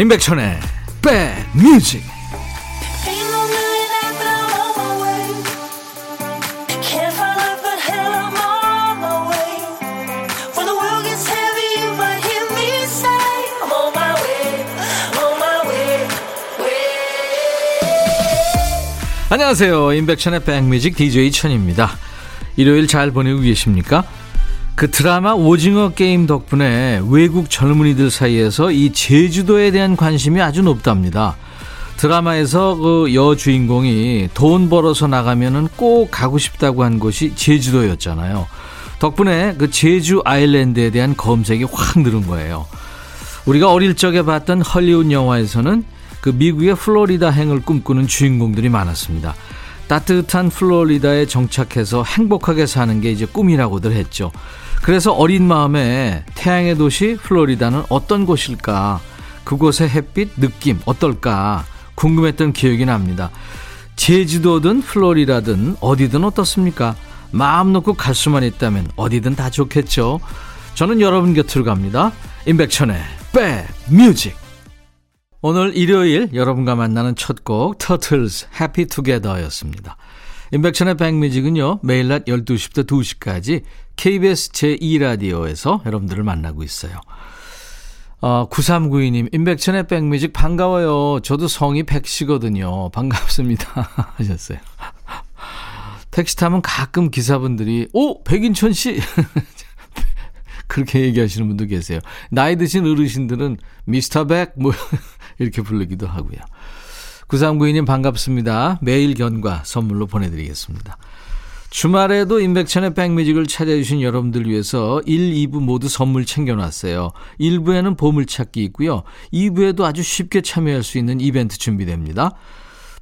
임백천의 백뮤직. 안녕하세요. 임백천의 백뮤직 DJ 천입니다. 일요일 잘 보내고 계십니까? 그 드라마 오징어 게임 덕분에 외국 젊은이들 사이에서 이 제주도에 대한 관심이 아주 높답니다. 드라마에서 그 여주인공이 돈 벌어서 나가면은 꼭 가고 싶다고 한 곳이 제주도였잖아요. 덕분에 그 제주 아일랜드에 대한 검색이 확 늘은 거예요. 우리가 어릴 적에 봤던 헐리우드 영화에서는 그 미국의 플로리다 행을 꿈꾸는 주인공들이 많았습니다. 따뜻한 플로리다에 정착해서 행복하게 사는 게 이제 꿈이라고들 했죠. 그래서 어린 마음에 태양의 도시 플로리다는 어떤 곳일까? 그곳의 햇빛, 느낌 어떨까? 궁금했던 기억이 납니다. 제주도든 플로리다든 어디든 어떻습니까? 마음 놓고 갈 수만 있다면 어디든 다 좋겠죠. 저는 여러분 곁으로 갑니다. 임백천의 백뮤직. 오늘 일요일 여러분과 만나는 첫 곡 터틀스 해피 투게더였습니다. 인백천의 백뮤직은요. 매일 낮 12시부터 2시까지 KBS 제2라디오에서 여러분들을 만나고 있어요. 어, 9392님, 임백천의 백뮤직 반가워요. 저도 성이 백씨거든요. 반갑습니다. 하셨어요. 택시 타면 가끔 기사분들이, 오! 백인천 씨! 그렇게 얘기하시는 분도 계세요. 나이 드신 어르신들은 미스터 백, 뭐, 이렇게 부르기도 하고요. 9392님 반갑습니다. 매일 견과 선물로 보내드리겠습니다. 주말에도 임백천의 백뮤직을 찾아주신 여러분들 위해서 1, 2부 모두 선물 챙겨놨어요. 1부에는 보물찾기 있고요. 2부에도 아주 쉽게 참여할 수 있는 이벤트 준비됩니다.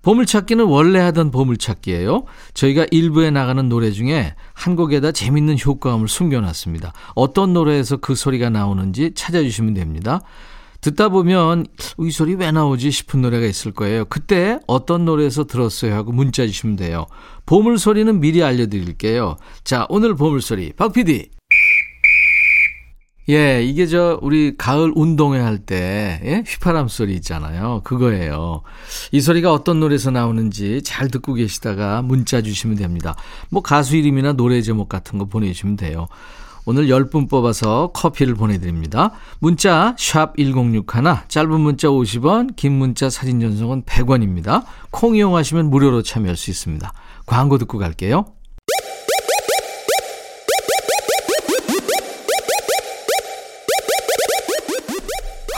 보물찾기는 원래 하던 보물찾기예요. 저희가 1부에 나가는 노래 중에 한 곡에다 재밌는 효과음을 숨겨놨습니다. 어떤 노래에서 그 소리가 나오는지 찾아주시면 됩니다. 듣다 보면 이 소리 왜 나오지 싶은 노래가 있을 거예요. 그때 어떤 노래에서 들었어요 하고 문자 주시면 돼요. 보물 소리는 미리 알려드릴게요. 자, 오늘 보물 소리 박 PD. 예, 이게 저 우리 가을 운동회 할때 예? 휘파람 소리 있잖아요. 그거예요. 이 소리가 어떤 노래에서 나오는지 잘 듣고 계시다가 문자 주시면 됩니다. 뭐 가수 이름이나 노래 제목 같은 거 보내주시면 돼요. 오늘 10분 뽑아서 커피를 보내드립니다. 문자 1061, 짧은 문자 50원, 긴 문자 사진 전송은 100원입니다. 콩 이용하시면 무료로 참여할 수 있습니다. 광고 듣고 갈게요.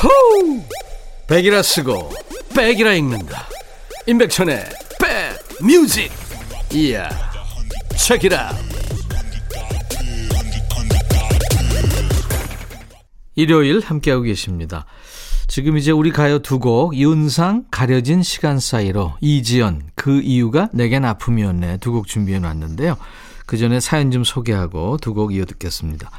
호우! 백이라 쓰고 백이라 읽는다. 임백천의 백 뮤직. 이야. 책이라. 일요일 함께하고 계십니다. 지금 이제 우리 가요 두 곡, 윤상, 가려진 시간 사이로, 이지연, 그 이유가 내겐 아픔이었네 두 곡 준비해 놨는데요. 그 전에 사연 좀 소개하고 두 곡 이어 듣겠습니다.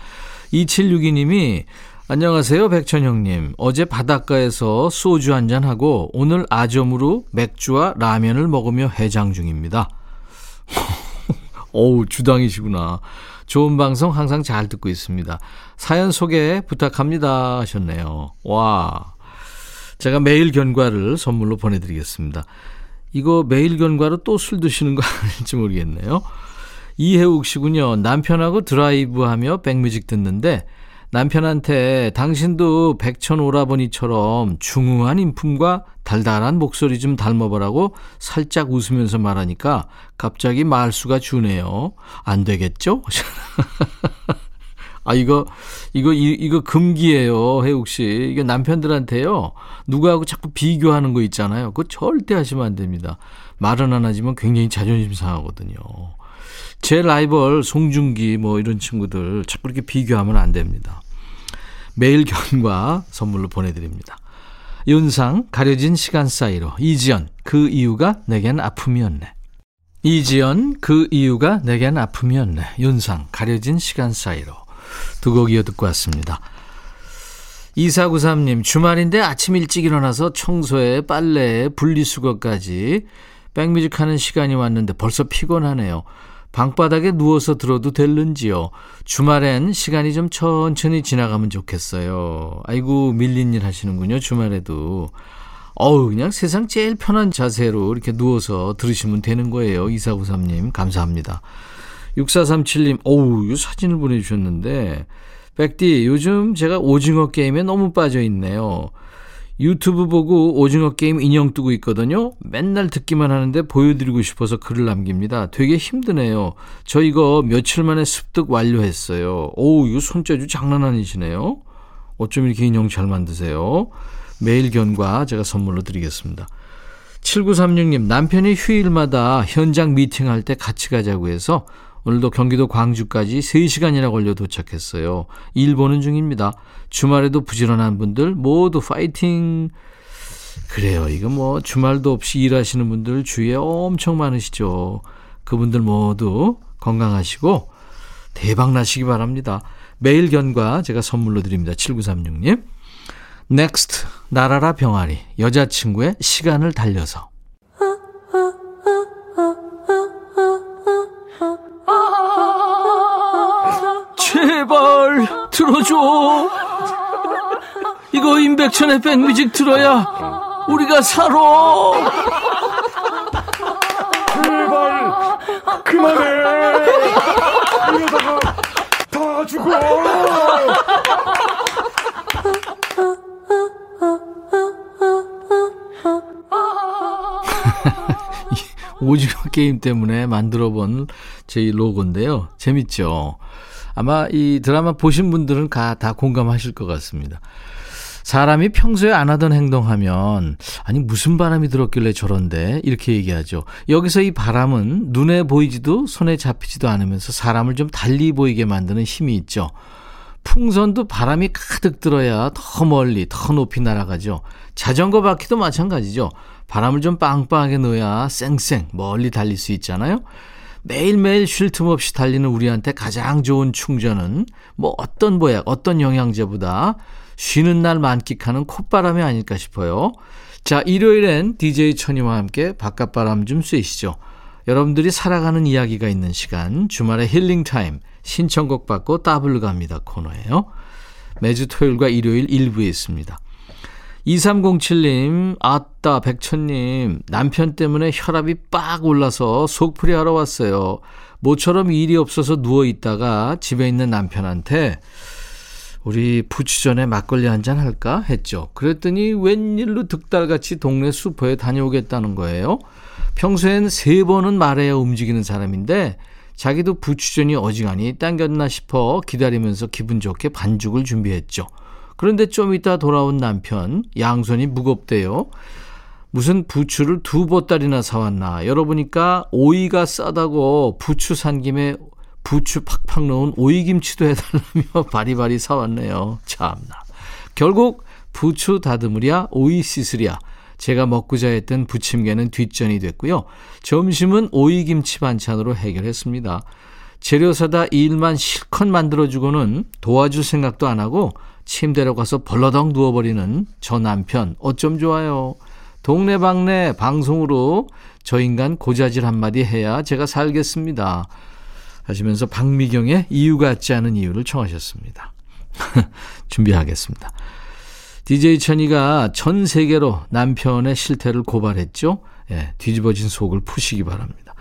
2762님이 안녕하세요, 백천형님. 어제 바닷가에서 소주 한잔하고 오늘 아점으로 맥주와 라면을 먹으며 해장 중입니다. 어우, 주당이시구나. 좋은 방송 항상 잘 듣고 있습니다. 사연 소개 부탁합니다 하셨네요. 와. 제가 매일 견과를 선물로 보내드리겠습니다. 이거 매일 견과로 또 술 드시는 거 아닐지 모르겠네요. 이혜욱 씨군요. 남편하고 드라이브 하며 백뮤직 듣는데 남편한테 당신도 백천 오라버니처럼 중후한 인품과 달달한 목소리 좀 닮아보라고 살짝 웃으면서 말하니까 갑자기 말수가 주네요. 안 되겠죠? 아, 이거, 이거, 이, 이거 금기예요, 혜욱 씨. 이게 남편들한테요. 누구하고 자꾸 비교하는 거 있잖아요. 그거 절대 하시면 안 됩니다. 말은 안 하지만 굉장히 자존심 상하거든요. 제 라이벌 송중기 뭐 이런 친구들 자꾸 이렇게 비교하면 안 됩니다. 매일 견과 선물로 보내드립니다. 윤상 가려진 시간 사이로 이지연 그 이유가 내겐 아픔이었네. 이지연 그 이유가 내겐 아픔이었네. 윤상 가려진 시간 사이로 두 곡 이어 듣고 왔습니다. 2493님 주말인데 아침 일찍 일어나서 청소에 빨래에 분리수거까지 백뮤직 하는 시간이 왔는데 벌써 피곤하네요. 방바닥에 누워서 들어도 될는지요. 주말엔 시간이 좀 천천히 지나가면 좋겠어요. 아이고, 밀린 일 하시는군요, 주말에도. 어우, 그냥 세상 제일 편한 자세로 이렇게 누워서 들으시면 되는 거예요. 2493님, 감사합니다. 6437님, 어우, 이 사진을 보내주셨는데, 백디, 요즘 제가 오징어 게임에 너무 빠져 있네요. 유튜브 보고 오징어 게임 인형 뜨고 있거든요. 맨날 듣기만 하는데 보여드리고 싶어서 글을 남깁니다. 되게 힘드네요. 저 이거 며칠 만에 습득 완료했어요. 오, 이거 손재주 장난 아니시네요. 어쩜 이렇게 인형 잘 만드세요? 매일 견과 제가 선물로 드리겠습니다. 7936님, 남편이 휴일마다 현장 미팅할 때 같이 가자고 해서 오늘도 경기도 광주까지 3시간이나 걸려 도착했어요. 일 보는 중입니다. 주말에도 부지런한 분들 모두 파이팅! 그래요. 이거 뭐 주말도 없이 일하시는 분들 주위에 엄청 많으시죠. 그분들 모두 건강하시고 대박 나시기 바랍니다. 매일 견과 제가 선물로 드립니다. 7936님. 넥스트 날아라 병아리 여자친구의 시간을 달려서 들어줘. 이거 임백천의 백뮤직 들어야 우리가 살아. 제발 그만해. 이러다가 다 죽어. 오징어 게임 때문에 만들어 본 저희 로고인데요. 재밌죠? 아마 이 드라마 보신 분들은 다 공감하실 것 같습니다. 사람이 평소에 안 하던 행동하면 아니 무슨 바람이 들었길래 저런데 이렇게 얘기하죠. 여기서 이 바람은 눈에 보이지도 손에 잡히지도 않으면서 사람을 좀 달리 보이게 만드는 힘이 있죠. 풍선도 바람이 가득 들어야 더 멀리 더 높이 날아가죠. 자전거 바퀴도 마찬가지죠. 바람을 좀 빵빵하게 넣어야 쌩쌩 멀리 달릴 수 있잖아요. 매일매일 쉴 틈 없이 달리는 우리한테 가장 좋은 충전은 뭐 어떤 보약, 어떤 영양제보다 쉬는 날 만끽하는 콧바람이 아닐까 싶어요. 자, 일요일엔 DJ 천이와 함께 바깥바람 좀 쐬시죠. 여러분들이 살아가는 이야기가 있는 시간, 주말의 힐링타임, 신청곡 받고 따블로 갑니다 코너예요. 매주 토요일과 일요일 일부에 있습니다. 2307님, 아따, 백천님, 남편 때문에 혈압이 빡 올라서 속풀이 하러 왔어요. 모처럼 일이 없어서 누워있다가 집에 있는 남편한테 우리 부추전에 막걸리 한 잔 할까? 했죠. 그랬더니 웬일로 득달같이 동네 슈퍼에 다녀오겠다는 거예요. 평소엔 세 번은 말해야 움직이는 사람인데 자기도 부추전이 어지간히 당겼나 싶어 기다리면서 기분 좋게 반죽을 준비했죠. 그런데 좀 이따 돌아온 남편, 양손이 무겁대요. 무슨 부추를 두 보따리나 사왔나. 열어보니까 오이가 싸다고 부추 산 김에 부추 팍팍 넣은 오이김치도 해달라며 바리바리 사왔네요. 참나. 결국 부추 다듬으랴, 오이 씻으랴. 제가 먹고자 했던 부침개는 뒷전이 됐고요. 점심은 오이김치 반찬으로 해결했습니다. 재료 사다 일만 실컷 만들어주고는 도와줄 생각도 안 하고 침대로 가서 벌러덩 누워버리는 저 남편 어쩜 좋아요. 동네방네 방송으로 저 인간 고자질 한마디 해야 제가 살겠습니다. 하시면서 박미경의 이유 같지 않은 이유를 청하셨습니다. 준비하겠습니다. DJ 천이가 전 세계로 남편의 실태를 고발했죠. 예, 뒤집어진 속을 푸시기 바랍니다.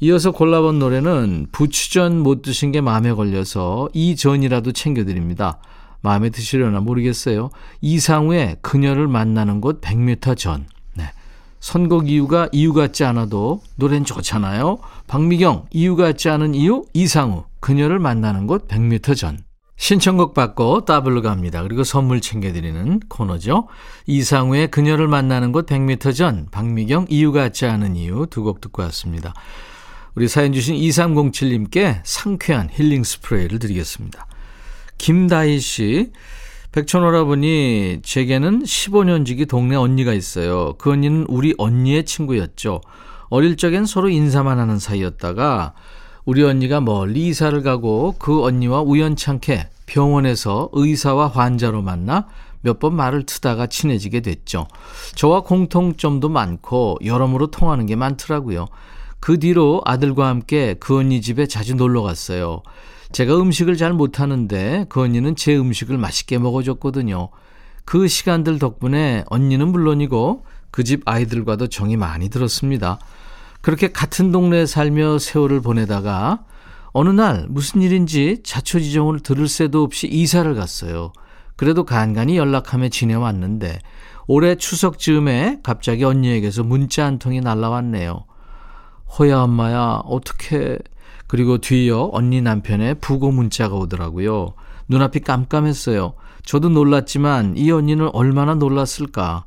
이어서 골라본 노래는 부추전 못 드신 게 마음에 걸려서 이 전이라도 챙겨드립니다. 마음에 드시려나 모르겠어요. 이상우의 그녀를 만나는 곳 100m 전. 네. 선곡 이유가 이유 같지 않아도 노래는 좋잖아요. 박미경, 이유 같지 않은 이유, 이상우, 그녀를 만나는 곳 100m 전. 신청곡 받고 더블로 갑니다. 그리고 선물 챙겨드리는 코너죠. 이상우의 그녀를 만나는 곳 100m 전, 박미경, 이유 같지 않은 이유 두 곡 듣고 왔습니다. 우리 사연 주신 2307님께 상쾌한 힐링 스프레이를 드리겠습니다. 김다희 씨, 백천오라버니, 제게는 15년 지기 동네 언니가 있어요. 그 언니는 우리 언니의 친구였죠. 어릴 적엔 서로 인사만 하는 사이였다가 우리 언니가 멀리 이사를 가고 그 언니와 우연찮게 병원에서 의사와 환자로 만나 몇 번 말을 트다가 친해지게 됐죠. 저와 공통점도 많고 여러모로 통하는 게 많더라고요. 그 뒤로 아들과 함께 그 언니 집에 자주 놀러 갔어요. 제가 음식을 잘 못하는데 그 언니는 제 음식을 맛있게 먹어줬거든요. 그 시간들 덕분에 언니는 물론이고 그 집 아이들과도 정이 많이 들었습니다. 그렇게 같은 동네에 살며 세월을 보내다가 어느 날 무슨 일인지 자초지종을 들을 새도 없이 이사를 갔어요. 그래도 간간히 연락하며 지내왔는데 올해 추석 즈음에 갑자기 언니에게서 문자 한 통이 날라왔네요. 호야 엄마야 어떻게 그리고 뒤이어 언니 남편의 부고 문자가 오더라고요. 눈앞이 깜깜했어요. 저도 놀랐지만 이 언니는 얼마나 놀랐을까.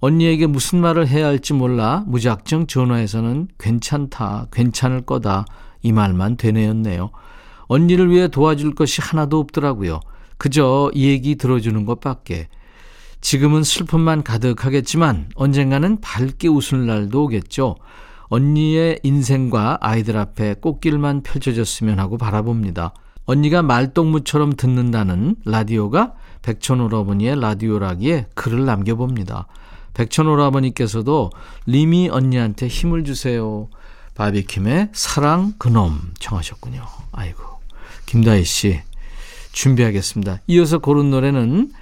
언니에게 무슨 말을 해야 할지 몰라 무작정 전화해서는 괜찮다, 괜찮을 거다 이 말만 되뇌었네요. 언니를 위해 도와줄 것이 하나도 없더라고요. 그저 이 얘기 들어주는 것밖에. 지금은 슬픔만 가득하겠지만 언젠가는 밝게 웃을 날도 오겠죠. 언니의 인생과 아이들 앞에 꽃길만 펼쳐졌으면 하고 바라봅니다. 언니가 말동무처럼 듣는다는 라디오가 백천오라버니의 라디오라기에 글을 남겨봅니다. 백천오라버니께서도 리미 언니한테 힘을 주세요. 바비킴의 사랑 그놈 청하셨군요. 아이고. 김다희 씨 준비하겠습니다. 이어서 고른 노래는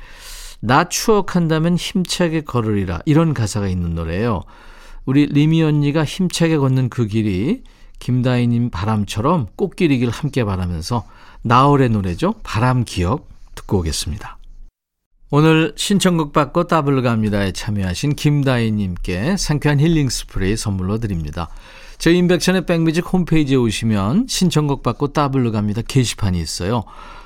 나 추억한다면 힘차게 걸으리라 이런 가사가 있는 노래예요. 우리 리미 언니가 힘차게 걷는 그 길이 김다희님 바람처럼 꽃길이길 함께 바라면서 나얼의 노래죠. 바람 기억 듣고 오겠습니다. 오늘 신청곡 받고 더블 갑니다에 참여하신 김다희님께 상쾌한 힐링 스프레이 선물로 드립니다. 저희 임백천의 백뮤직 홈페이지에 오시면 신청곡 받고 더블 갑니다 게시판이 있어요.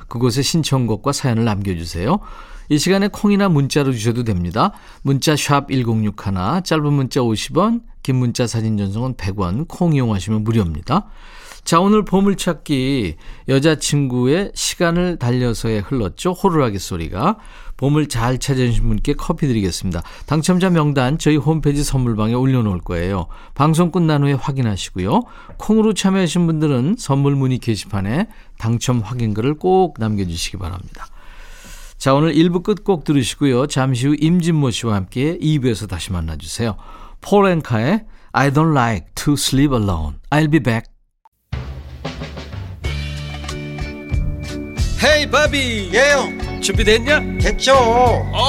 그곳에 신청곡과 사연을 남겨주세요. 이 시간에 콩이나 문자로 주셔도 됩니다. 문자 샵 1061, 짧은 문자 50원, 긴 문자 사진 전송은 100원, 콩 이용하시면 무료입니다. 자, 오늘 보물찾기 여자친구의 시간을 달려서에 흘렀죠. 호루라기 소리가. 보물 잘 찾으신 분께 커피 드리겠습니다. 당첨자 명단 저희 홈페이지 선물방에 올려놓을 거예요. 방송 끝난 후에 확인하시고요. 콩으로 참여하신 분들은 선물 문의 게시판에 당첨 확인글을 꼭 남겨주시기 바랍니다. 자, 오늘 1부 끝곡 들으시고요. 잠시 후 임진모 씨와 함께 2부에서 다시 만나주세요. 폴앤카의 I don't like to sleep alone. I'll be back. 헤이 바비 예영 준비됐냐? 됐죠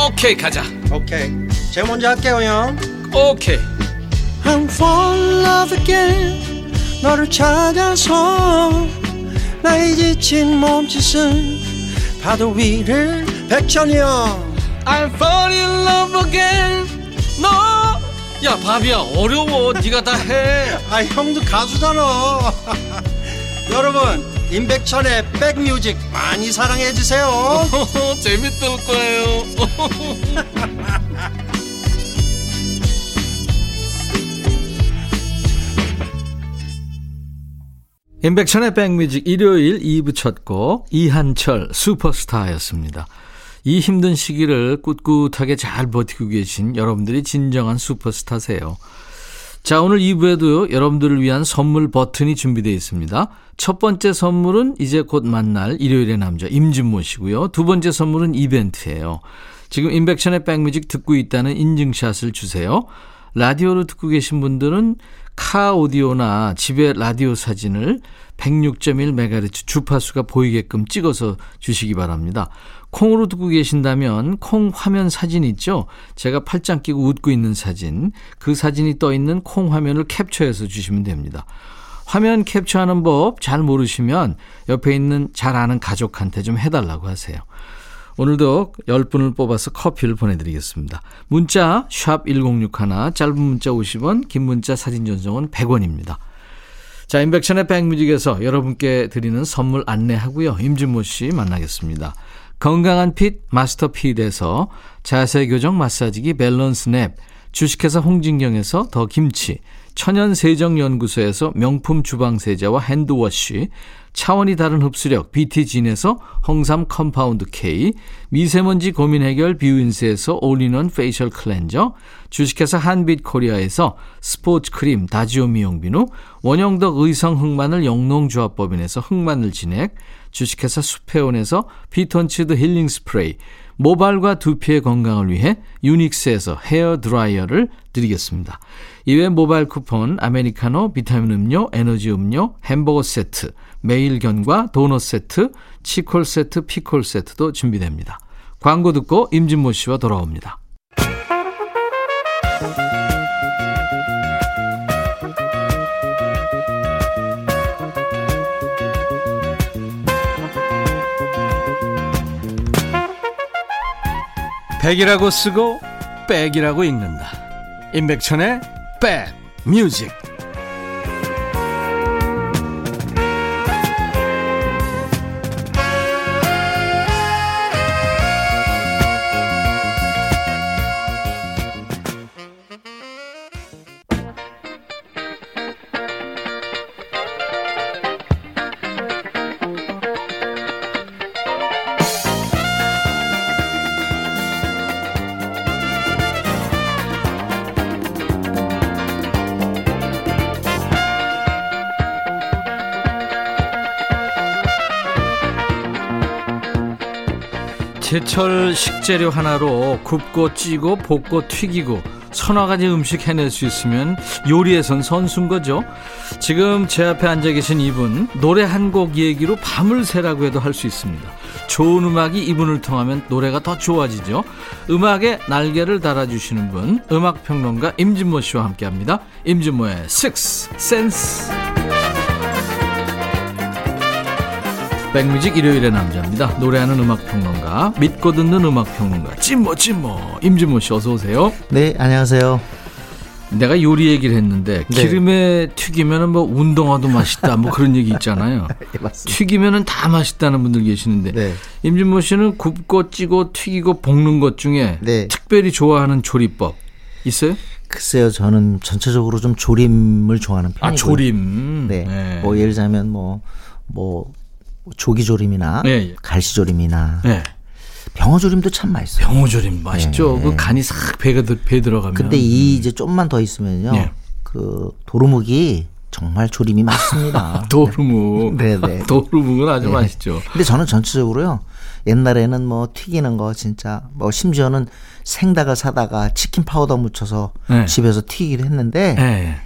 오케이 가자 오케이 제가 먼저 할게요 형 오케이 I'm fall in love again 너를 찾아서 나의 지친 몸짓은 파도 위를 백천이 형 I'm fall in love again. 너야 바비야 어려워. 네가 다 해. 아 형도 가수잖아. 여러분 임백천의 백뮤직 많이 사랑해 주세요. 재밌을 거예요 임백천의 백뮤직 일요일 2부 첫 곡 이한철 슈퍼스타였습니다. 이 힘든 시기를 꿋꿋하게 잘 버티고 계신 여러분들이 진정한 슈퍼스타세요. 자, 오늘 2부에도 여러분들을 위한 선물 버튼이 준비되어 있습니다. 첫 번째 선물은 이제 곧 만날 일요일의 남자 임진모 씨고요. 두 번째 선물은 이벤트예요. 지금 인백션의 백뮤직 듣고 있다는 인증샷을 주세요. 라디오로 듣고 계신 분들은 카 오디오나 집에 라디오 사진을 106.1MHz 주파수가 보이게끔 찍어서 주시기 바랍니다. 콩으로 듣고 계신다면 콩 화면 사진 있죠? 제가 팔짱 끼고 웃고 있는 사진, 그 사진이 떠 있는 콩 화면을 캡처해서 주시면 됩니다. 화면 캡처하는 법 잘 모르시면 옆에 있는 잘 아는 가족한테 좀 해달라고 하세요. 오늘도 10분을 뽑아서 커피를 보내드리겠습니다. 문자 1061, 짧은 문자 50원, 긴 문자 사진 전송은 100원입니다. 자, 인백션의 백뮤직에서 여러분께 드리는 선물 안내하고요. 임진모 씨 만나겠습니다. 건강한 핏 마스터 핏에서 자세 교정 마사지기 밸런스 냅, 주식회사 홍진경에서 더 김치, 천연 세정 연구소에서 명품 주방 세제와 핸드워시, 차원이 다른 흡수력 BT진에서 홍삼 compound K, 미세먼지 고민 해결 뷰인스에서 all-in-one facial cleanser, 주식회사 한빛코리아에서 스포츠 크림 다지오 미용비누, 원형덕 의성 흑마늘 영농조합법인에서 흑마늘 진액, 주식회사 수페온에서 피톤치드 힐링 스프레이, 모발과 두피의 건강을 위해 유닉스에서 헤어 드라이어를 드리겠습니다. 이외 모바일 쿠폰, 아메리카노, 비타민 음료, 에너지 음료, 햄버거 세트, 매일견과 도넛 세트, 치콜 세트, 피콜 세트도 준비됩니다. 광고 듣고 임진모 씨와 돌아옵니다. 백이라고 쓰고 백이라고 읽는다. 임백천의 백 뮤직. 제철 식재료 하나로 굽고 찌고 볶고 튀기고 서너 가지 음식 해낼 수 있으면 요리에선 선수인 거죠. 지금 제 앞에 앉아 계신 이분 노래 한 곡 얘기로 밤을 새라고 해도 할 수 있습니다. 좋은 음악이 이분을 통하면 노래가 더 좋아지죠. 음악에 날개를 달아주시는 분 음악평론가 임진모 씨와 함께합니다. 임진모의 Six Sense. 백뮤직 일요일의 남자입니다. 노래하는 음악평론가, 믿고 듣는 음악평론가, 찐모 찐모 임진모 씨 어서 오세요. 네, 안녕하세요. 내가 요리 얘기를 했는데 네. 기름에 튀기면은 뭐 운동화도 맛있다 뭐 그런 얘기 있잖아요. 예, 맞습니다. 튀기면은 다 맛있다는 분들 계시는데 네. 임진모 씨는 굽고 찌고 튀기고 볶는 것 중에 네. 특별히 좋아하는 조리법 있어요? 글쎄요, 저는 전체적으로 좀 조림을 좋아하는 편이고요. 아 조림. 네. 뭐 예를 들자면 뭐, 뭐, 조기조림이나 네, 예. 갈치조림이나 네. 병어조림도 참 맛있어요. 병어조림 맛있죠. 네. 그 간이 싹 배가 들- 배 들어가면. 근데 이 이제 좀만 더 있으면요. 예. 그 도루묵이 정말 조림이 맛있습니다. 도루묵. 네, 네. 도루묵은 아주 네. 맛있죠. 근데 저는 전체적으로요. 옛날에는 뭐 튀기는 거 진짜 뭐 심지어는 생닭을 사다가 치킨 파우더 묻혀서 네. 집에서 튀기기도 했는데 네.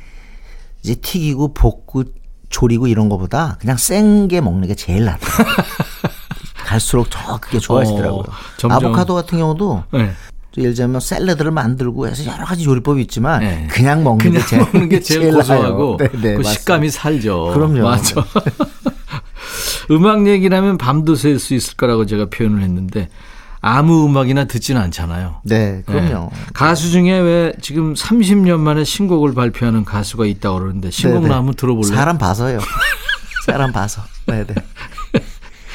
이제 튀기고 볶고 조리고 이런 거보다 그냥 생 게 먹는 게 제일 낫다. 갈수록 저 그게 좋아하시더라고요. 어, 점점- 아보카도 같은 경우도 네. 예를 들면 샐러드를 만들고 해서 여러 가지 요리법이 있지만 네. 그냥 먹는 그냥 게 제일, 먹는 게 제일, 나아요. 고소하고 네, 네, 그. 식감이 살죠. 그럼요. 맞아. 음악 얘기라면 밤도 샐수 있을 거라고 제가 표현을 했는데 아무 음악이나 듣지는 않잖아요. 네, 그럼요. 네. 가수 중에 왜 지금 30년 만에 신곡을 발표하는 가수가 있다고 그러는데 신곡 네, 네. 나면 들어볼래요? 사람 봐서요. 사람 봐서. 네, 네.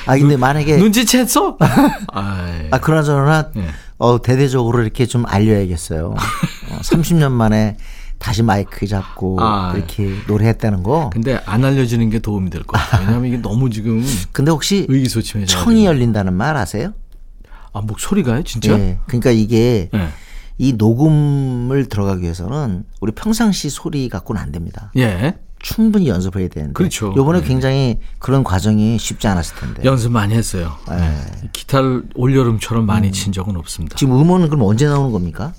아 근데 만약에 눈치챘어? 아이. 아 그나저나 네. 어 대대적으로 이렇게 좀 알려야겠어요. 어, 30년 만에 다시 마이크 잡고 아. 이렇게 노래했다는 거. 근데 안 알려지는 게 도움이 될 것 같아요. 왜냐하면 이게 너무 지금 근데 혹시. 청이 열린다는 말 아세요? 아 목소리가요, 진짜? 예. 그러니까 이게 네. 이 녹음을 들어가기 위해서는 우리 평상시 소리 갖고는 안 됩니다. 예. 충분히 연습을 해야 되는데. 그렇죠. 요번에 네. 굉장히 그런 과정이 쉽지 않았을 텐데. 연습 많이 했어요. 네. 기타를 올여름처럼 많이 친 적은 없습니다. 지금 음원은 그럼 언제 나오는 겁니까?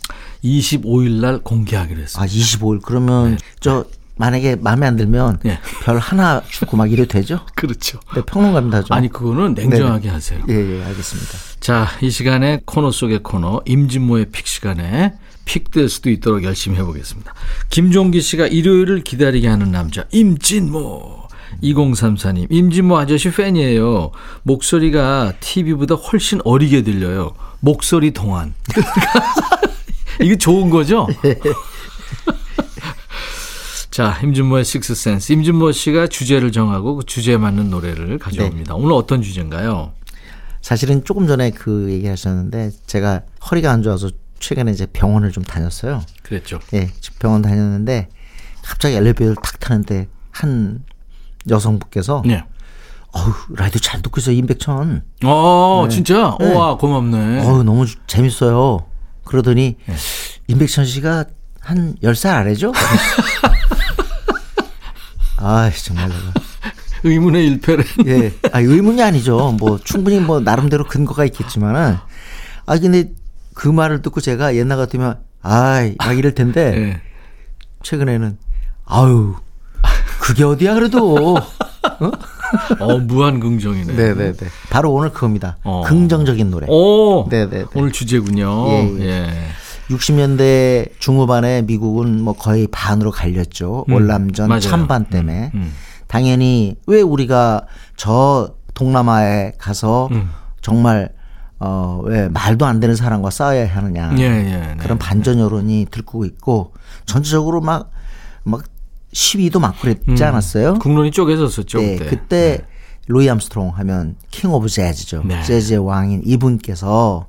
25일 날 공개하기로 했어요. 아, 25일. 그러면 저 만약에 마음에 안 들면 네. 별 하나 주고 막 이래도 되죠? 그렇죠. 네, 평론가입니다. 좀. 아니 그거는 냉정하게 하세요. 예, 예, 알겠습니다. 자, 이 시간에 코너 속의 코너 임진모의 픽 시간에 픽될 수도 있도록 열심히 해보겠습니다. 김종기 씨가 일요일을 기다리게 하는 남자 임진모 2034님 임진모 아저씨 팬이에요. 목소리가 TV보다 훨씬 어리게 들려요. 목소리 동안. 이게 좋은 거죠? 자, 임진모의 식스센스. 임진모 씨가 주제를 정하고 그 주제에 맞는 노래를 가져옵니다. 오늘 어떤 주제인가요? 사실은 조금 전에 그 얘기 하셨는데 제가 허리가 안 좋아서 최근에 이제 병원을 좀 다녔어요. 그랬죠. 예, 병원 다녔는데 갑자기 엘리베이터를 탁 타는데 한 여성분께서 네. 어우, 라디오 잘 듣고 있어요, 임백천. 어, 진짜? 네. 와, 고맙네. 어우, 너무 주- 재밌어요. 그러더니 네. 임백천 씨가 한 10살 아래죠? 아, 정말 내가. 의문의 일패를. 예. 아, 의문이 아니죠. 뭐 충분히 뭐 나름대로 근거가 있겠지만은 아 근데 그 말을 듣고 제가 옛날 같으면 아이 막 이럴 텐데 네. 최근에는 아유 그게 어디야 그래도 어, 무한 긍정이네. 네네네 바로 오늘 그겁니다 어. 긍정적인 노래 오, 네네네. 오늘 주제군요. 예, 예. 예. 60년대 중후반에 미국은 뭐 거의 반으로 갈렸죠 음, 월남전 맞아요. 찬반 때문에 음. 당연히 왜 우리가 저 동남아에 가서 음. 정말 어 왜 말도 안 되는 사람과 싸워야 하느냐 예, 예. 네. 그런 반전 여론이 들고 있고 전체적으로 막 막 시위도 막 그랬지 않았어요? 국론이 쪼개졌었죠. 네, 그때. 그때 루이 암스트롱 하면 King of Jazz죠. 네. 재즈의 왕인 이분께서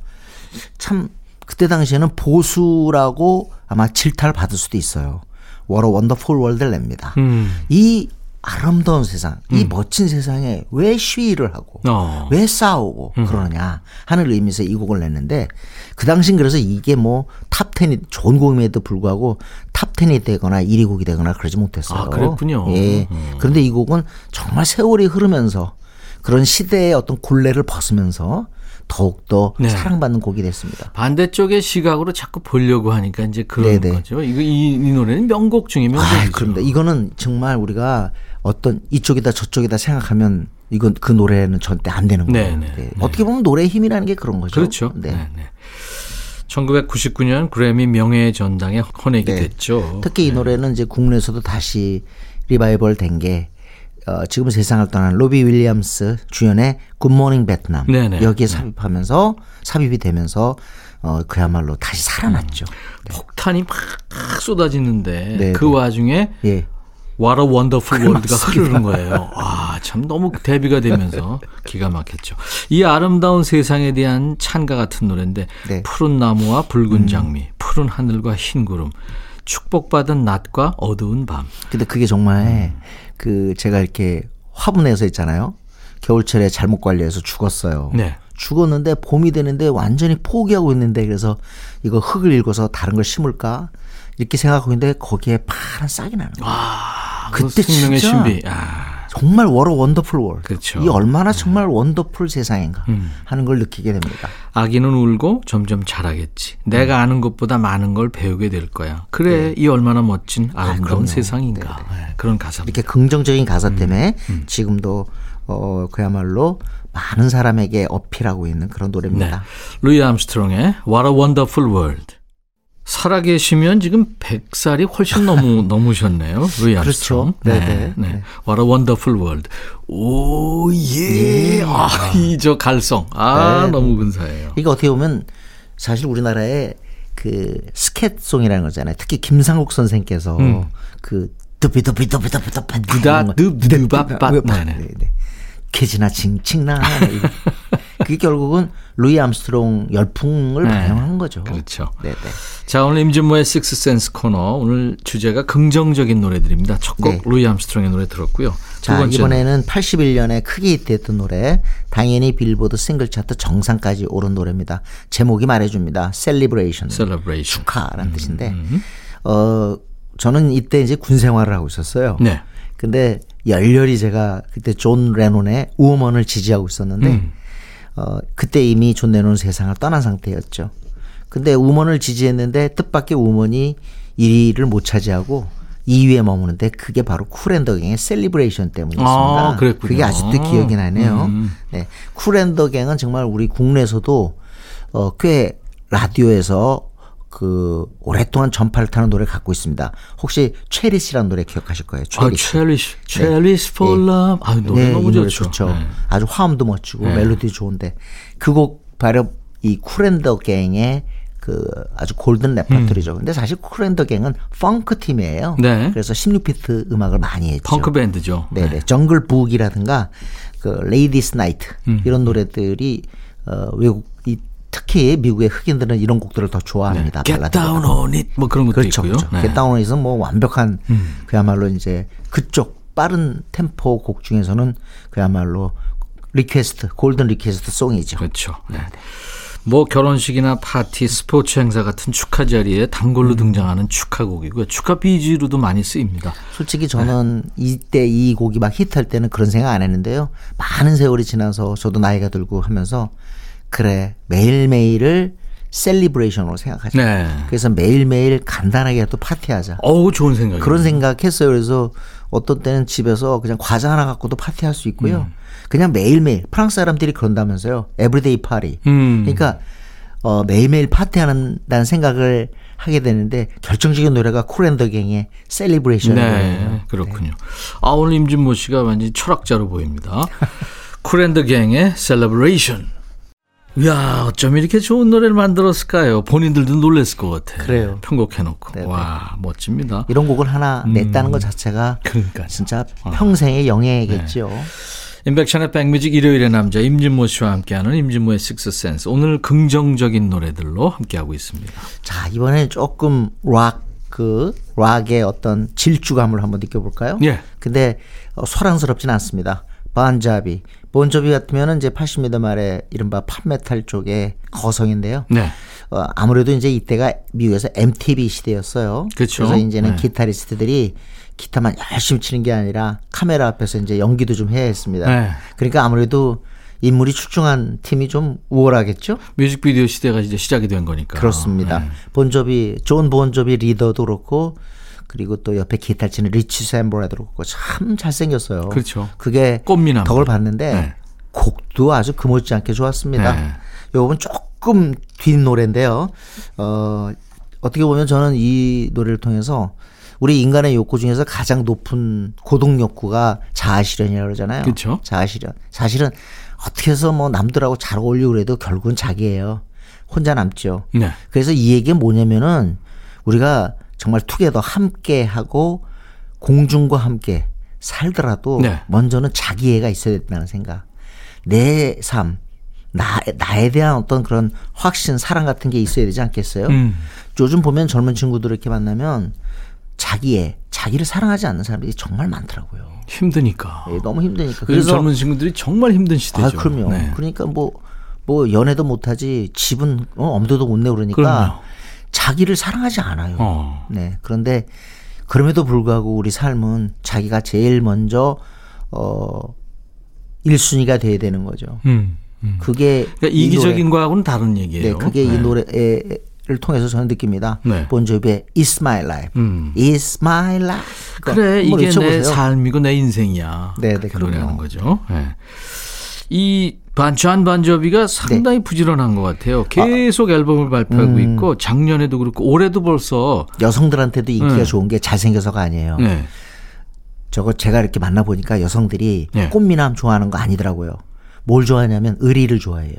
참 그때 당시에는 보수라고 아마 질타를 받을 수도 있어요. A Wonderful World를 냅니다. 음. 이 아름다운 세상, 이 멋진 세상에 왜 시위를 하고 어. 왜 싸우고 그러느냐 하는 의미에서 이 곡을 냈는데 그 당시 그래서 이게 뭐 top 10이 좋은 곡임에도 불구하고 top 10이 되거나 1위 곡이 되거나 그러지 못했어요. 아, 그랬군요. 예. 그런데 이 곡은 정말 세월이 흐르면서 그런 시대의 어떤 굴레를 벗으면서 더욱더 네. 사랑받는 곡이 됐습니다. 반대쪽의 시각으로 자꾸 보려고 하니까 이제 그런 네네. 거죠. 이거 이, 이 노래는 명곡 중에 아, 명곡이죠. 그럽니다. 이거는 정말 우리가 어떤 이쪽이다 저쪽이다 생각하면 이건 그 노래는 절대 안 되는 거예요. 네네. 네. 네. 어떻게 보면 노래의 힘이라는 게 그런 거죠. 그렇죠. 네. 네. 네. 1999년 그래미 명예의 전당에 헌액이 네. 됐죠. 특히 이 노래는 이제 국내에서도 다시 리바이벌 된 게 어, 지금 세상을 떠난 로빈 윌리엄스 주연의 Good Morning Vietnam 네네. 여기에 삽입하면서 삽입이 되면서 어, 그야말로 다시 살아났죠. 폭탄이 막 쏟아지는데 네, 그 네. 와중에 예. What a Wonderful World가. 흐르는 거예요. 와, 참 너무 대비가 되면서 기가 막혔죠. 이 아름다운 세상에 대한 찬가 같은 노래인데 네. 음. 푸른 나무와 붉은 장미, 푸른 하늘과 흰 구름, 축복받은 낮과 어두운 밤. 근데 그게 정말 그 제가 이렇게 화분에서 있잖아요. 겨울철에 잘못 관리해서 죽었어요. 네. 죽었는데 봄이 되는데 완전히 포기하고 있는데 그래서 이거 흙을 일궈서 다른 걸 심을까 이렇게 생각하고 있는데 거기에 파란 싹이 나는 거예요. 아, 그때 그 생명의 진짜 신비. 아, 정말 what a wonderful world. 그렇죠. 음. 이 얼마나 정말 wonderful 세상인가 하는 걸 느끼게 됩니다. 아기는 울고 점점 자라겠지. 내가 아는 것보다 많은 걸 배우게 될 거야. 그래, 이 얼마나 멋진 아름다운 그럼요. 세상인가. 네, 그런 가사. 이렇게 긍정적인 가사 때문에 음. 지금도 어 그야말로 많은 사람에게 어필하고 있는 그런 네. 노래입니다. 루이 암스트롱의 What a Wonderful World. 살아계시면 지금 100살이 훨씬 넘어 넘으셨네요. 루이 암스트롱. 그렇죠. 네 네. 네. 네. What a Wonderful World. 오, 예. 아, 이 저 갈성. 아, 네. 너무 근사해요. 이게 어떻게 보면 사실 우리나라에 그 스캣송이라는 거잖아요. 특히 김상국 선생께서 그 두비두비두비두비두비 두다, 듭드바빠. 네네. 네네. 쾌지나 칭칭나 이거. 그게 결국은 루이 암스트롱 열풍을 네. 반영한 거죠. 그렇죠. 네네. 자, 오늘 임진모의 Sixth Sense 코너. 오늘 주제가 긍정적인 노래들입니다. 첫곡 네. 루이 암스트롱의 노래 들었고요. 두 자, 이번에는 81년에 크게 히트했던 노래, 당연히 빌보드 싱글 차트 정상까지 오른 노래입니다. 제목이 말해줍니다. Celebration. Celebration. 축하라는 뜻인데, 어, 저는 이때 이제 군 생활을 하고 있었어요. 네. 근데 열렬히 제가 그때 존 레논의 Woman을 지지하고 있었는데, 음. 어, 그때 이미 존 레논은 세상을 떠난 상태였죠. 근데 Woman을 지지했는데 뜻밖의 Woman이 1위를 못 차지하고 2위에 머무는데 그게 바로 쿨앤더갱의 셀리브레이션 때문이었습니다. 아. 그게 아직도 기억이 나네요. 음. 네. 쿨앤더갱은 정말 우리 국내에서도 어, 꽤 라디오에서 그 오랫동안 전파를 타는 노래 갖고 있습니다. 혹시 Cherish라는 노래 기억하실 거예요. 아, Cherish. Cherish. Cherish for love. 아, 노래 네, 너무 좋죠. 좋죠. 네. 아주 화음도 멋지고 네. 멜로디 좋은데 그 곡 바로 이 Kool & The Gang의 그 아주 golden 레퍼토리죠. 근데 사실 Kool & The Gang은 펑크 팀이에요. 네. 그래서 16비트 음악을 많이 했죠. 펑크 밴드죠. 네네. Jungle Boogie라든가 그 Ladies' Night 음. 이런 노래들이 어 외국 이 특히 미국의 흑인들은 이런 곡들을 더 좋아합니다. Get 발라드보다. down on it. 뭐 그런 것도 그렇죠. 있고요. 그렇죠. 네. 음. Get Down On It 뭐 완벽한 그야말로 이제 그쪽 빠른 템포 곡 중에서는 그야말로 request golden request song이죠. 그렇죠. 네. 뭐 결혼식이나 파티, 스포츠 행사 같은 축하 자리에 단골로 등장하는 축하곡이고요. 축하 BG로도 많이 쓰입니다. 솔직히 저는 이때 이 곡이 막 히트할 때는 그런 생각 안 했는데요. 많은 세월이 지나서 저도 나이가 들고 하면서 그래 매일매일을 Celebration으로 생각하자. 네. 그래서 매일매일 간단하게 또 파티하자. 어우, 좋은 생각이에요. 그런 생각했어요. 그래서 어떤 때는 집에서 그냥 과자 하나 갖고도 파티할 수 있고요. 음. 그냥 매일매일 프랑스 사람들이 그런다면서요. everyday party. 음. 그러니까 어 매일매일 파티하는다는 생각을 하게 되는데 결정적인 노래가 쿨앤더갱의 셀리브레이션이에요. 네, 그렇군요. 아, 오늘 임진모 씨가 완전 철학자로 보입니다. Kool & The Gang의 Celebration. 이야, 어쩜 이렇게 좋은 노래를 만들었을까요? 본인들도 놀랬을 것 같아요. 그래요. 편곡해놓고. 네네. 와, 멋집니다. 이런 곡을 하나 냈다는 것 자체가 그러니까요. 진짜 평생의 영예겠죠. 임백천의 백뮤직 일요일의 남자 임진모 씨와 함께하는 임진모의 Sixth Sense. 오늘 긍정적인 노래들로 함께하고 있습니다. 자, 이번에는 조금 락, 그, 락의 어떤 질주감을 한번 느껴볼까요? 예. 근데 어, 소란스럽진 않습니다. 본조비. 본조비 같으면은 이제 80년대 말에 이른바 팝메탈 쪽의 거성인데요. 네. 어, 아무래도 이제 이때가 미국에서 MTV 시대였어요. 그쵸. 그래서 이제는 네. 기타리스트들이 기타만 열심히 치는 게 아니라 카메라 앞에서 이제 연기도 좀 해야 했습니다. 네. 그러니까 아무래도 인물이 출중한 팀이 좀 우월하겠죠? 뮤직비디오 시대가 이제 시작이 된 거니까. 그렇습니다. 네. 본조비, 존 본조비 리더도 그렇고 그리고 또 옆에 기타 치는 리치 샌보라도 그렇고 참 잘생겼어요. 그렇죠. 그게 꽃미남. 덕을 봤는데 네. 곡도 아주 금없지않게 좋았습니다. 네. 요건 조금 뒷 노래인데요. 어, 어떻게 보면 저는 이 노래를 통해서 우리 인간의 욕구 중에서 가장 높은 고동 욕구가 자아실현이라고 그러잖아요. 그쵸. 자아실현. 사실은 어떻게 해서 뭐 남들하고 잘 어울리고 그래도 결국은 자기예요. 혼자 남죠. 네. 그래서 이 얘기는 뭐냐면은 우리가 정말 투게더 함께 하고 공중과 함께 살더라도 네. 먼저는 자기 애가 있어야 된다는 생각. 내 삶, 나, 나에 대한 어떤 그런 확신, 사랑 같은 게 있어야 되지 않겠어요? 음. 요즘 보면 젊은 친구들 이렇게 만나면 자기애, 자기를 사랑하지 않는 사람들이 정말 많더라고요. 힘드니까. 예, 너무 힘드니까. 요즘 젊은 친구들이 정말 힘든 시대죠. 아, 그럼요. 네. 그러니까 뭐, 뭐, 연애도 못하지, 집은, 어, 엄두도 못 내고 그러니까 그럼요. 자기를 사랑하지 않아요. 어. 네. 그런데 그럼에도 불구하고 우리 삶은 자기가 제일 먼저, 어, 1순위가 돼야 되는 거죠. 음. 음. 그게. 그러니까 이 이기적인 거하고는 다른 얘기예요. 네, 그게 이 노래를 통해서 저는 느낍니다. 네. 본조비의 It's My Life. 음. It's My Life. 그래 한번 이게 외쳐보세요. 내 삶이고 내 인생이야. 네, 네, 그. 노래하는 거죠. 네. 이 반찬 반저비가 네. 상당히 부지런한 것 같아요. 계속 앨범을 발표하고 음. 있고 작년에도 그렇고 올해도 벌써 여성들한테도 인기가 네. 좋은 게 잘생겨서가 아니에요. 네. 저거 제가 이렇게 만나 보니까 여성들이 네. 꽃미남 좋아하는 거 아니더라고요. 뭘 좋아하냐면 의리를 좋아해요.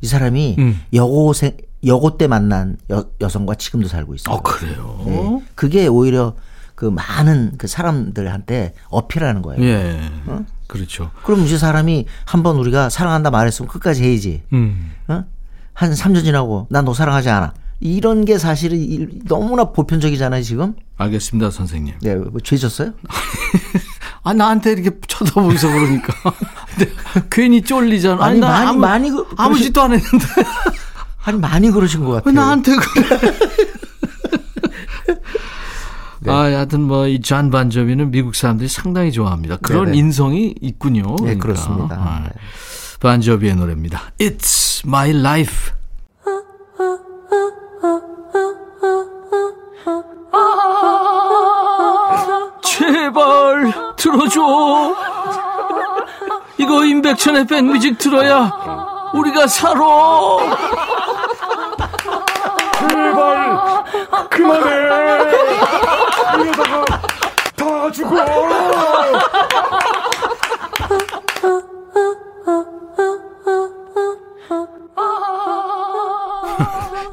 이 사람이 음. 여고생, 여고 때 만난 여, 여성과 지금도 살고 있어요. 어 그래요. 네. 그게 오히려 그 많은 그 사람들한테 어필하는 거예요. 예. 어? 그렇죠. 그럼 이제 사람이 한 번 우리가 사랑한다 말했으면 끝까지 해야지. 음. 어? 한 3년 지나고 난 너 사랑하지 않아. 이런 게 사실은 이- 너무나 보편적이잖아요, 지금. 알겠습니다, 선생님. 네, 뭐 죄졌어요? 아 나한테 이렇게 쳐다보면서 그러니까 괜히 쫄리잖아. 아니, 나 많이- 아무, 많이 그- 아무 그러시- 짓도 안 했는데 아니 많이 그러신 것왜 같아요. 나한테 그래? 아, 하여튼 뭐 이 잔 반저비는 미국 사람들이 상당히 좋아합니다. 그런 네네. 인성이 있군요. 네, 그러니까. 그렇습니다. 아, 네. 반저비의 노래입니다. It's my life. 제발 들어줘. 이거 임백천의 백뮤직 들어야 우리가 살아. 제발 그만해 이러다가 다 죽어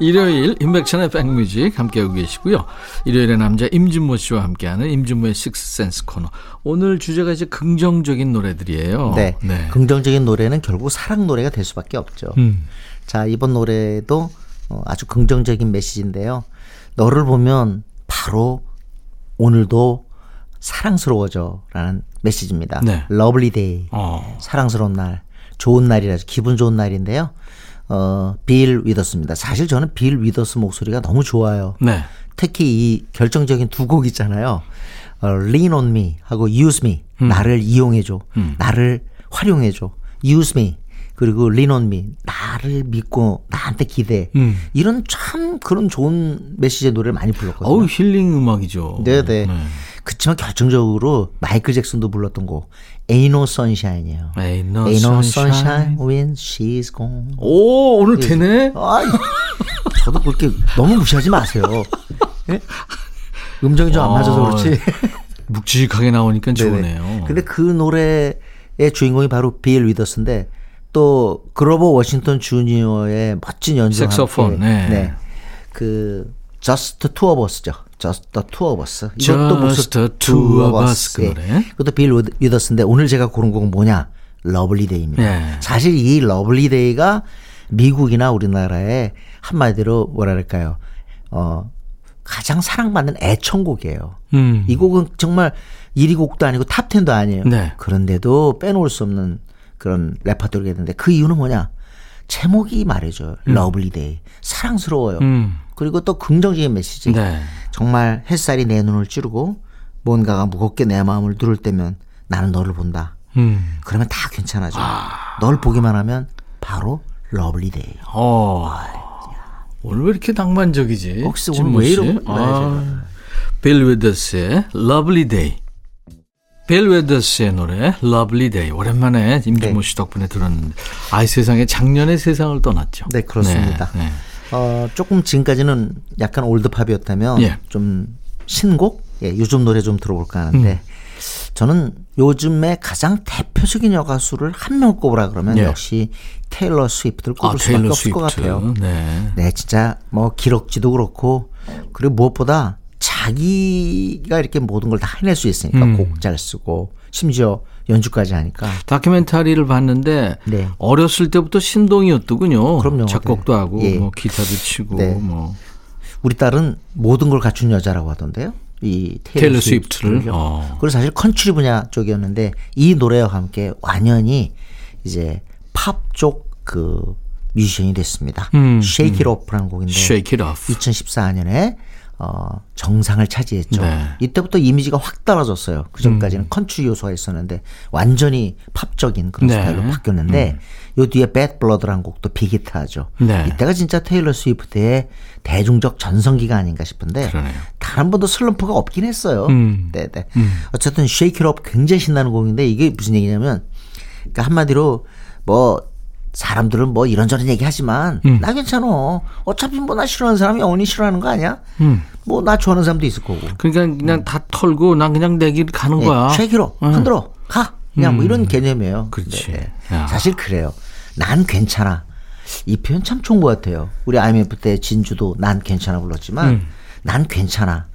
일요일 임백천의 백뮤직 함께하고 계시고요. 일요일의 남자 임진모 씨와 함께하는 임진모의 Sixth Sense 코너. 오늘 주제가 이제 긍정적인 노래들이에요. 네. 긍정적인 노래는 결국 사랑 노래가 될 수밖에 없죠. 음. 자, 이번 노래도 어, 아주 긍정적인 메시지인데요. 너를 보면 바로 오늘도 사랑스러워져 라는 메시지입니다. 네. Lovely Day. 어. 사랑스러운 날. 좋은 날이라서 기분 좋은 날인데요. 어, 빌 위더스입니다. 사실 저는 빌 위더스 목소리가 너무 좋아요. 네. 특히 이 결정적인 두 곡 있잖아요. 어, Lean on me 하고 Use me. 음. 나를 이용해줘. 나를 활용해줘. Use me. 그리고 리논미 나를 믿고 나한테 기대 음. 이런 참 그런 좋은 메시지의 노래를 많이 불렀거든요. 어우 힐링 음악이죠. 네네. 그렇지만 결정적으로 마이클 잭슨도 불렀던 곡 Ain't No Sunshine이에요. Ain't no Ain't no sunshine. sunshine when she's gone. 오 오늘 되네. 아이, 저도 그렇게 너무 무시하지 마세요. 예? 음정이 좀 안 맞아서 그렇지. 묵직하게 나오니까 네네. 좋으네요. 근데 그 노래의 주인공이 바로 빌 위더스인데 또 그로버 워싱턴 주니어의 멋진 연주와 색소폰, 네. 네. 그 Just the Two of Us죠. Just the Two of Us. 이것도 Just 목소리 the Two of Us 그 예. 노래. 그것도 빌 위더- 위더스인데 오늘 제가 고른 곡은 뭐냐? Lovely Day입니다. 네. 사실 이 Lovely Day가 미국이나 우리나라의 한마디로 뭐랄까요? 어 가장 사랑받는 애청곡이에요. 음. 이 곡은 정말 1위 곡도 아니고 top 10도 아니에요. 네. 그런데도 빼놓을 수 없는 그런 레퍼토리가 있는데 그 이유는 뭐냐? 제목이 말해줘요. Lovely Day. 사랑스러워요. 음. 그리고 또 긍정적인 메시지. 네. 정말 햇살이 내 눈을 찌르고 뭔가가 무겁게 내 마음을 누를 때면 나는 너를 본다. 음. 그러면 다 괜찮아져. 널 보기만 하면 바로 Lovely Day. 어. 오늘 왜 이렇게 낭만적이지? 혹시 오늘 왜 씨? 이런 거 아, 빌 웨더스의 Lovely Day. 빌 웨더스의 노래 Lovely Day. 오랜만에 임진모 네. 씨 덕분에 들었는데 아이 세상에 작년의 세상을 떠났죠. 네, 그렇습니다. 네, 네. 어, 조금 지금까지는 약간 old pop이었다면 예. 좀 신곡? 예, 요즘 노래 좀 들어볼까 하는데 음. 저는 요즘에 가장 대표적인 여가수를 한 명 꼽으라 그러면 예. 역시 테일러 스위프트를 아, 꼽을 수밖에 테일러 없을 것 스위프트. 같아요. 네. 네, 진짜 뭐 기럭지도 그렇고 그리고 무엇보다 자기가 이렇게 모든 걸 다 해낼 수 있으니까 음. 곡잘 쓰고 심지어 연주까지 하니까 다큐멘터리를 봤는데 네. 어렸을 때부터 신동이었더군요. 그럼요. 작곡도 네. 하고 예. 뭐 기타도 치고 네. 뭐 우리 딸은 모든 걸 갖춘 여자라고 하던데요. 이 테일러, 스위프트를. 어. 그리고 사실 컨트리 분야 쪽이었는데 이 노래와 함께 완연히 이제 팝 쪽 그 뮤지션이 됐습니다. 음, Shake It Off라는 곡인데 Shake It Off. 2014년에 어, 정상을 차지했죠. 네. 이때부터 이미지가 확 떨어졌어요. 그 전까지는 컨트리 요소가 있었는데 완전히 팝적인 그런 네. 스타일로 바뀌었는데 요 뒤에 Bad Blood라는 곡도 big hit죠. 네. 이때가 진짜 테일러 스위프트의 대중적 전성기가 아닌가 싶은데 그러네요. 한 번도 슬럼프가 없긴 했어요. 음. 네, 네. 어쨌든 Shake It Up 굉장히 신나는 곡인데 이게 무슨 얘기냐면 그러니까 한마디로 뭐 사람들은 뭐 이런저런 얘기하지만 음. 나 괜찮아. 어차피 뭐 나 싫어하는 사람이 영원히 싫어하는 거 아니야? 음. 뭐나 좋아하는 사람도 있을 거고. 그러니까 그냥 다 털고 난 그냥 내 길 가는 거야. 쉐이키로 흔들어 가 그냥 뭐 이런 개념이에요. 음. 그렇지. 네, 야. 사실 그래요. 난 괜찮아. 이 표현 참 좋은 것 같아요. 우리 IMF 때 진주도 난 괜찮아 불렀지만 음. 난 괜찮아.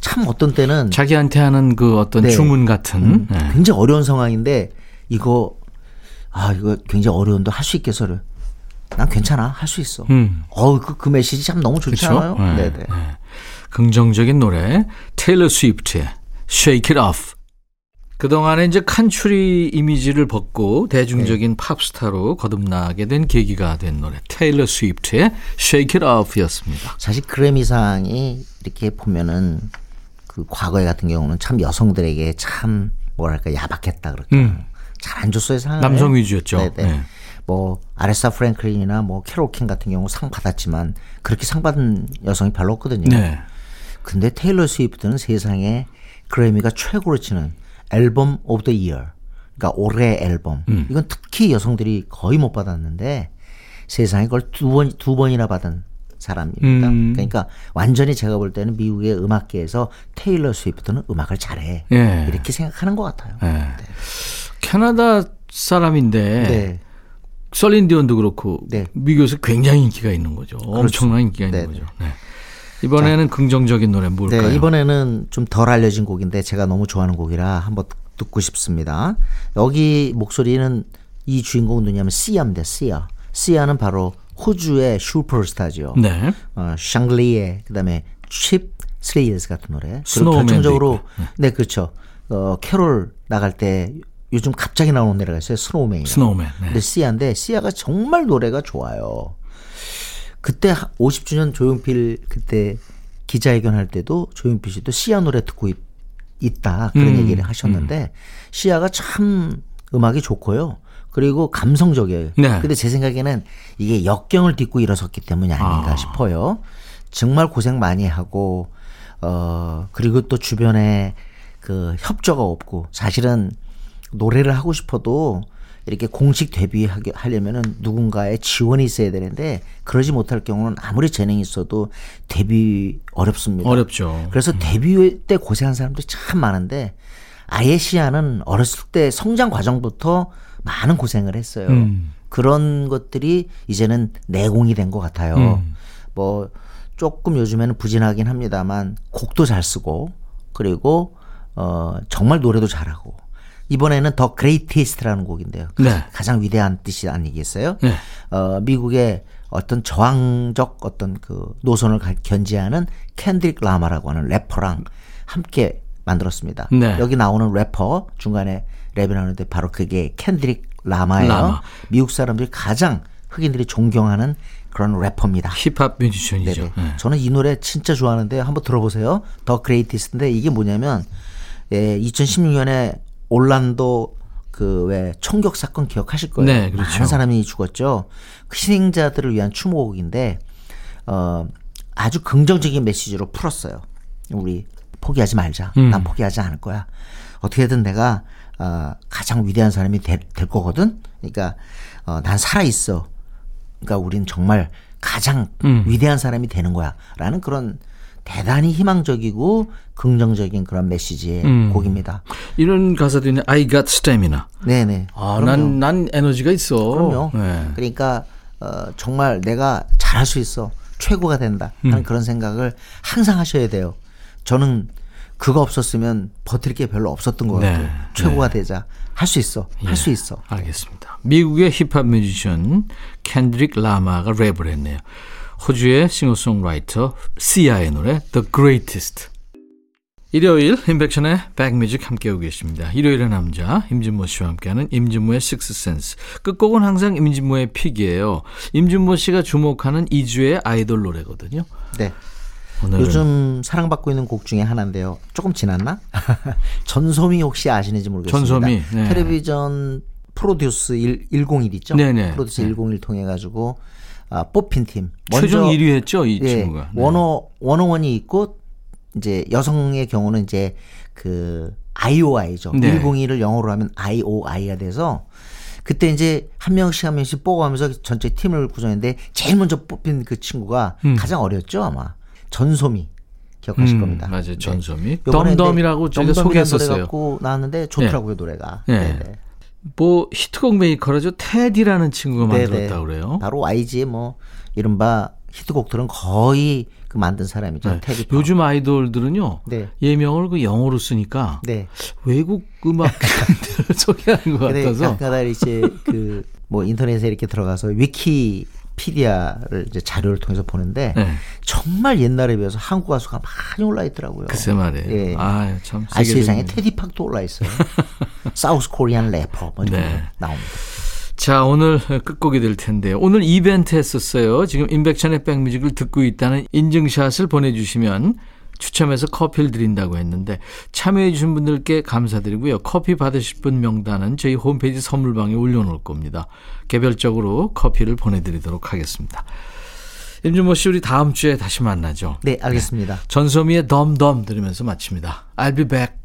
참 어떤 때는 자기한테 하는 그 어떤 네. 주문 같은. 네. 굉장히 어려운 상황인데 이거 아 이거 굉장히 어려운데 할 수 있겠어를. 난 괜찮아 할 수 있어. 음. 어우 그, 그 메시지 참 너무 좋지? 않아요? 네. 네 네. 긍정적인 노래 테일러 스위프트의 Shake It Off. 그동안에 이제 칸츄리 이미지를 벗고 대중적인 팝스타로 거듭나게 된 계기가 된 노래 테일러 스위프트의 Shake It Off였습니다. 사실 그래미상이 이렇게 보면은 그 과거에 같은 경우는 참 여성들에게 참 뭐랄까 야박했다 그럴까 음. 잘 안 줬어요 상을 남성 위주였죠. 네네. 네. 뭐 아레사 프랭클린이나 뭐 캐롤 킹 같은 경우 상 받았지만 그렇게 상 받은 여성이 별로 없거든요. 네. 근데 테일러 스위프트는 세상에 그래미가 최고로 치는 Album of the Year. 그러니까 올해 앨범. 음. 이건 특히 여성들이 거의 못 받았는데 세상에 그걸 두 번, 두 번이나 받은 사람입니다. 음. 그러니까 완전히 제가 볼 때는 미국의 음악계에서 테일러 스위프트는 음악을 잘해. 예. 이렇게 생각하는 것 같아요. 네. 캐나다 사람인데 네. 셀린 디온도 그렇고 네. 미국에서 굉장히 인기가 있는 거죠. 엄청난 인기가 있는 네네. 거죠. 네. 이번에는 긍정적인 노래 뭘까요? 네, 이번에는 좀 덜 알려진 곡인데 제가 너무 좋아하는 곡이라 한번 듣고 싶습니다. 여기 목소리는 이 주인공 누구냐면 시아입니다. 시아. 시아는 바로 호주의 슈퍼스타죠. 네. 어, 샹글리에 그다음에 Cheap Thrills 같은 노래. 그리고 결정적으로 있고. 네. 그렇죠. 어, 캐롤 나갈 때 요즘 갑자기 나오는 노래가 있어요. Snowman이. Snowman. 네. 근데 시아인데 시아가 정말 노래가 좋아요. 그때 50주년 조용필 그때 기자회견 할 때도 조용필 씨도 시아 노래 듣고 있, 다 그런 음, 얘기를 하셨는데 시아가 참 음악이 좋고요. 그리고 감성적이에요. 네. 근데 제 생각에는 이게 역경을 딛고 일어섰기 때문이 아닌가 아. 싶어요. 정말 고생 많이 하고 어 그리고 또 주변에 그 협조가 없고 사실은 노래를 하고 싶어도 이렇게 공식 데뷔하게 하려면은 누군가의 지원이 있어야 되는데 그러지 못할 경우는 아무리 재능이 있어도 데뷔 어렵습니다. 어렵죠. 그래서 데뷔 때 고생한 사람들이 참 많은데 아예시아는 어렸을 때 성장 과정부터 많은 고생을 했어요. 음. 그런 것들이 이제는 내공이 된 것 같아요. 음. 뭐 조금 요즘에는 부진하긴 합니다만 곡도 잘 쓰고 그리고 어 정말 노래도 잘하고 이번에는 The Greatest라는 곡인데요. 네. 가장 위대한 뜻이 아니겠어요? 네. 어, 미국의 어떤 저항적 어떤 그 노선을 가- 견지하는 캔드릭 라마라고 하는 래퍼랑 함께 만들었습니다. 네. 여기 나오는 래퍼 중간에 랩이 나오는데 바로 그게 캔드릭 라마예요. 라마. 미국 사람들이 가장 흑인들이 존경하는 그런 래퍼입니다. 힙합 뮤지션이죠. 네. 저는 이 노래 진짜 좋아하는데 한번 들어보세요. The Greatest인데 이게 뭐냐면 예, 2016년에 올란도 그 왜 총격 사건 기억하실 거예요. 네, 그렇죠. 많은 사람이 죽었죠. 그 희생자들을 위한 추모곡인데 어 아주 긍정적인 메시지로 풀었어요. 우리 포기하지 말자. 음. 난 포기하지 않을 거야. 어떻게든 내가 어, 가장 위대한 사람이 될, 될 거거든. 그러니까 어, 난 살아 있어. 그러니까 우린 정말 가장 음. 위대한 사람이 되는 거야라는 그런 대단히 희망적이고 긍정적인 그런 메시지의 음. 곡입니다. 이런 가사도 있네. I got stamina. 네네. 아. 난, 난 에너지가 있어. 그럼요. 네. 그러니까 어, 정말 내가 잘할 수 있어 최고가 된다 하는 음. 그런 생각을 항상 하셔야 돼요. 저는 그거 없었으면 버틸 게 별로 없었던 것 네. 같아요. 최고가 되자 할 수 있어 할수 예, 있어. 알겠습니다. 미국의 힙합 뮤지션 캔드릭 라마가 랩을 했네요. 호주의 싱어송라이터 시아의 노래 The Greatest. 일요일 임백천의 백뮤직 함께하고 계십니다. 일요일의 남자 임진모 씨와 함께하는 임진모의 식스센스. 끝곡은 항상 임진모의 pick이에요. 임진모 씨가 주목하는 이주의 아이돌 노래거든요. 네. 오늘은 요즘 사랑받고 있는 곡 중에 하나인데요. 조금 지났나? 전소미 혹시 아시는지 모르겠습니다. 전소미, 네. 텔레비전 프로듀스 1, 101 있죠? 네네. 프로듀스 네. 101 통해 가지고 아, 뽑힌 팀. 최종 1위 했죠, 이 예, 친구가. 네. 원어 원어원이 있고 이제 여성의 경우는 이제 그 IOI죠. 네. 101을 영어로 하면 IOI가 돼서 그때 이제 한 명씩 한 명씩 뽑아가면서 전체 팀을 구성했는데 제일 먼저 뽑힌 그 친구가 음. 가장 어렸죠 아마 전소미 기억하실 음, 겁니다. 맞아요. 전소미. 요번에 덤덤이라고 저희가 소개했었어요. 갖고 나왔는데 좋더라고요 노래가. 네. 네네. 뭐 히트곡 메이커라죠. 테디라는 친구가 만들었다 고 그래요. 바로 YG의 뭐 이른바 히트곡들은 거의 그 만든 사람이죠. 네. 테디. 요즘 아이돌들은요. 네. 예명을 그 영어로 쓰니까 네. 외국 음악들을 소개하는 것 같아서 가끔가다 이제 그 뭐 인터넷에 이렇게 들어가서 위키피디아를 이제 자료를 통해서 보는데 네. 정말 옛날에 비해서 한국 가수가 많이 올라 있더라고요. 글쎄 말이에요. 예. 아유, 참 아, 세상에 테디팍도 올라 있어요. 사우스 코리안 래퍼 뭐 이런 네. 거 나옵니다. 자, 오늘 끝곡이 될 텐데요. 오늘 이벤트 했었어요. 지금 인백션의 백뮤직을 듣고 있다는 인증샷을 보내주시면 추첨해서 커피를 드린다고 했는데 참여해주신 분들께 감사드리고요. 커피 받으실 분 명단은 저희 홈페이지 선물방에 올려놓을 겁니다. 개별적으로 커피를 보내드리도록 하겠습니다. 임준모 씨, 우리 다음 주에 다시 만나죠. 네, 알겠습니다. 전소미의 덤덤 들으면서 마칩니다. I'll be back.